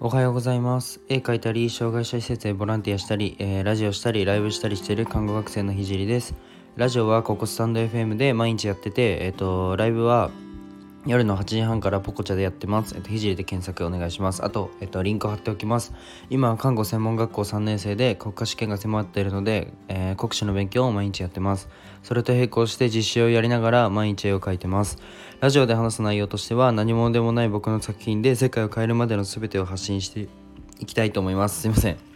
おはようございます。絵描いたり、障害者施設でボランティアしたり、えーラジオしたり、ライブしたりしている看護学生のひじりです。ラジオはここスタンド FM で毎日やってて、えっ、と、ライブは夜の8時半からポコチャでやってます。えっ、と、ひじりで検索お願いします。あと、えっ、と、リンクを貼っておきます。今は看護専門学校3年生で国家試験が迫っているので、えー国試の勉強を毎日やってます。それと並行して実習をやりながら毎日絵を描いてます。ラジオで話す内容としては何者でもない僕の作品で世界を変えるまでの全てを発信していきたいと思います。すいません。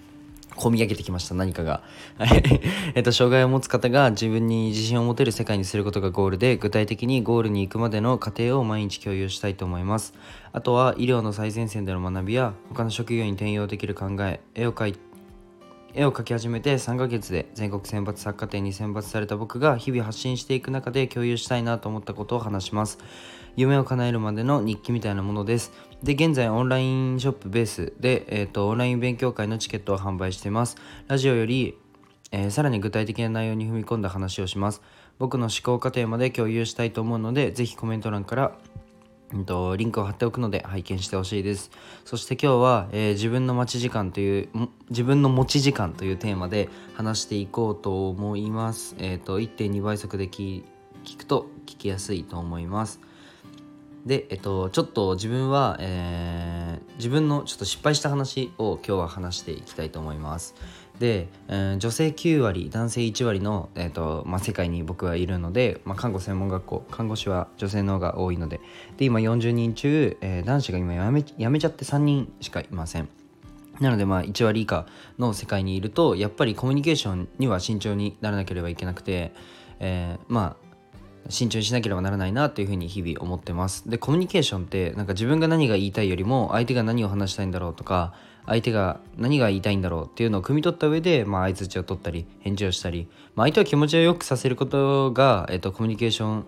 込み上げてきました何かが。えっと障害を持つ方が自分に自信を持てる世界にすることがゴールで具体的にゴールに行くまでの過程を毎日共有したいと思います。あとは医療の最前線での学びや他の職業に転用できる考え絵を描い絵を描き始めて3ヶ月で全国選抜作家展に選抜された僕が日々発信していく中で共有したいなと思ったことを話します。夢を叶えるまでの日記みたいなものです。で現在オンラインショップベースで、えー、とオンライン勉強会のチケットを販売しています。ラジオより、えーさらに具体的な内容に踏み込んだ話をします。僕の思考過程まで共有したいと思うのでぜひコメント欄からうんとリンクを貼っておくので拝見してほしいです。そして今日は、えー自分の待ち時間という自分の持ち時間というテーマで話していこうと思います。えっ、と1.2倍速で聞くと聞きやすいと思います。でえっとちょっと自分は、えー自分のちょっと失敗した話を今日は話していきたいと思います。で、えー女性9割男性1割の、えーとまあ、世界に僕はいるので、まあ、看護専門学校看護師は女性の方が多いので。で今40人中、えー男子が今辞め辞めちゃって3人しかいません。なのでまあ1割以下の世界にいるとやっぱりコミュニケーションには慎重にならなければいけなくて、えーまあ慎重にしなければならないなというふうに日々思ってます。でコミュニケーションってなんか自分が何が言いたいよりも相手が何を話したいんだろうとか相手が何が言いたいんだろうっていうのを汲み取った上で、まあ、相づちを取ったり返事をしたり、まあ、相手を気持ちをよくさせることが、えっと、コミュニケーション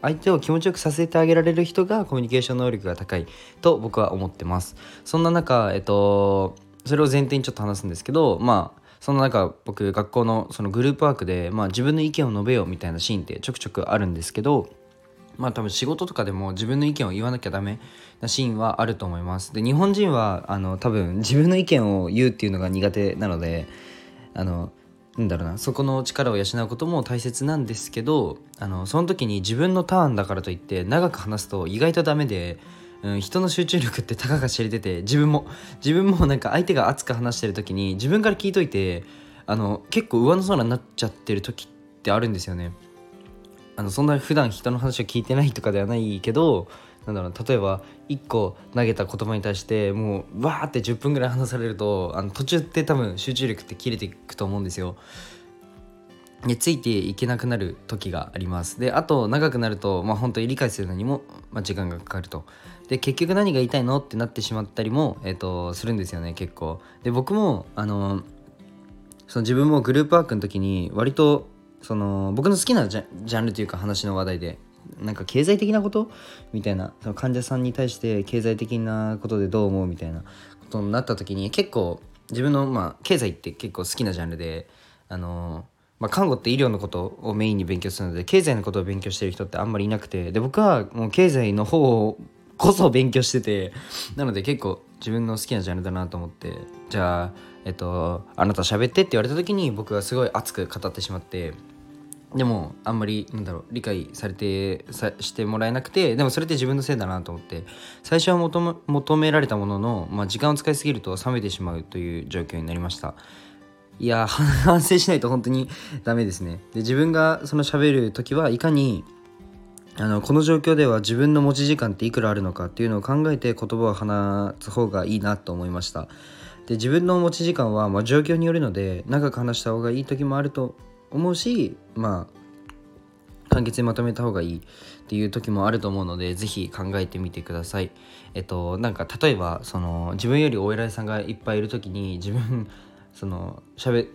相手を気持ちよくさせてあげられる人がコミュニケーション能力が高いと僕は思ってます。そんな中えっとそれを前提にちょっと話すんですけどまあその中僕学校のそのグループワークで、まあ、自分の意見を述べようみたいなシーンってちょくちょくあるんですけどまあ多分仕事とかでも自分の意見を言わなきゃダメなシーンはあると思います。で日本人はあの多分自分の意見を言うっていうのが苦手なのであのなんだろうなそこの力を養うことも大切なんですけどあのその時に自分のターンだからといって長く話すと意外とダメで、うん、人の集中力ってたかが知れてて自分も自分もなんか相手が熱く話してる時に自分から聞いといてあの結構上の空になっちゃってる時ってあるんですよね。あのそんな普段人の話を聞いてないとかではないけどなんだろう例えば1個投げた言葉に対してもうわーって10分ぐらい話されるとあの途中って多分集中力って切れていくと思うんですよ。でついていけなくなる時があります。であと長くなるとまあ本当に理解するのにも、まあ、時間がかかると。で結局何が言いたいのってなってしまったりも、えっとするんですよね結構。で僕もあのその自分もグループワークの時に割とその僕の好きなジャジャンルというか話の話題でなんか経済的なこと？みたいなその患者さんに対して経済的なことでどう思う？みたいなことになった時に結構自分のまあ経済って結構好きなジャンルであのまあ、看護って医療のことをメインに勉強するので経済のことを勉強してる人ってあんまりいなくてで僕はもう経済の方こそ勉強してて なので結構自分の好きなジャンルだなと思ってじゃあえっとあなた喋ってって言われた時に僕はすごい熱く語ってしまってでもあんまりなんだろう理解されてさしてもらえなくてでもそれって自分のせいだなと思って最初は求め求められたものの、まあ、時間を使いすぎると冷めてしまうという状況になりました。いや 反省しないと本当にダメですね。で自分がその喋る時はいかにあのこの状況では自分の持ち時間っていくらあるのかっていうのを考えて言葉を話す方がいいなと思いました。で自分の持ち時間はまあ状況によるので長く話した方がいい時もあると思うしまあ簡潔にまとめた方がいいっていう時もあると思うのでぜひ考えてみてください。えっとなんか例えばその自分よりお偉いさんがいっぱいいる時に自分そのしゃべ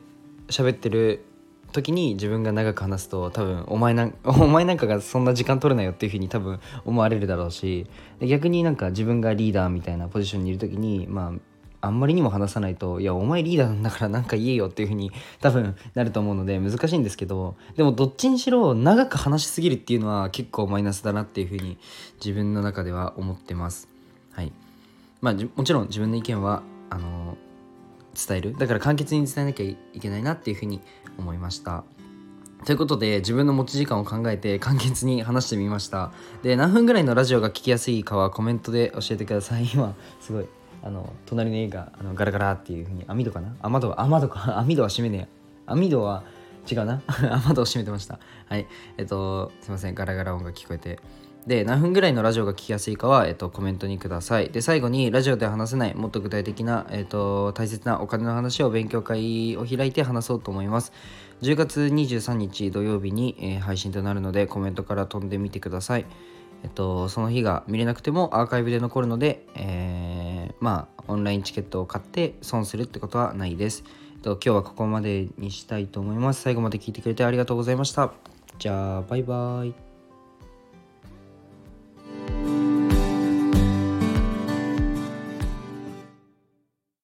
喋ってる時に自分が長く話すと多分お前なん お前なんかがそんな時間取るなよっていうふうに多分思われるだろうし逆になんか自分がリーダーみたいなポジションにいる時にまああんまりにも話さないといやお前リーダーなんだからなんか言えよっていうふうに多分なると思うので難しいんですけどでもどっちにしろ長く話しすぎるっていうのは結構マイナスだなっていうふうに自分の中では思ってます。はい。まあもちろん自分の意見はあの伝える。だから簡潔に伝えなきゃいけないなっていうふうに思いました。ということで自分の持ち時間を考えて簡潔に話してみました。で何分ぐらいのラジオが聞きやすいかはコメントで教えてください。今すごいあの隣の家があのガラガラっていうふうに網戸かな？雨戸は雨戸か？網戸は閉めねえ網戸は違うな。雨戸を閉めてました。はい。えっとすいません。ガラガラ音が聞こえて。で何分ぐらいのラジオが聞きやすいかは、えっと、コメントにください。で最後にラジオで話せないもっと具体的な、えっと、大切なお金の話を勉強会を開いて話そうと思います。10月23日土曜日に、えー、配信となるのでコメントから飛んでみてください。えっと、その日が見れなくてもアーカイブで残るので、えー、まあオンラインチケットを買って損するってことはないです、えっと、今日はここまでにしたいと思います。最後まで聞いてくれてありがとうございました。じゃあバイバイ。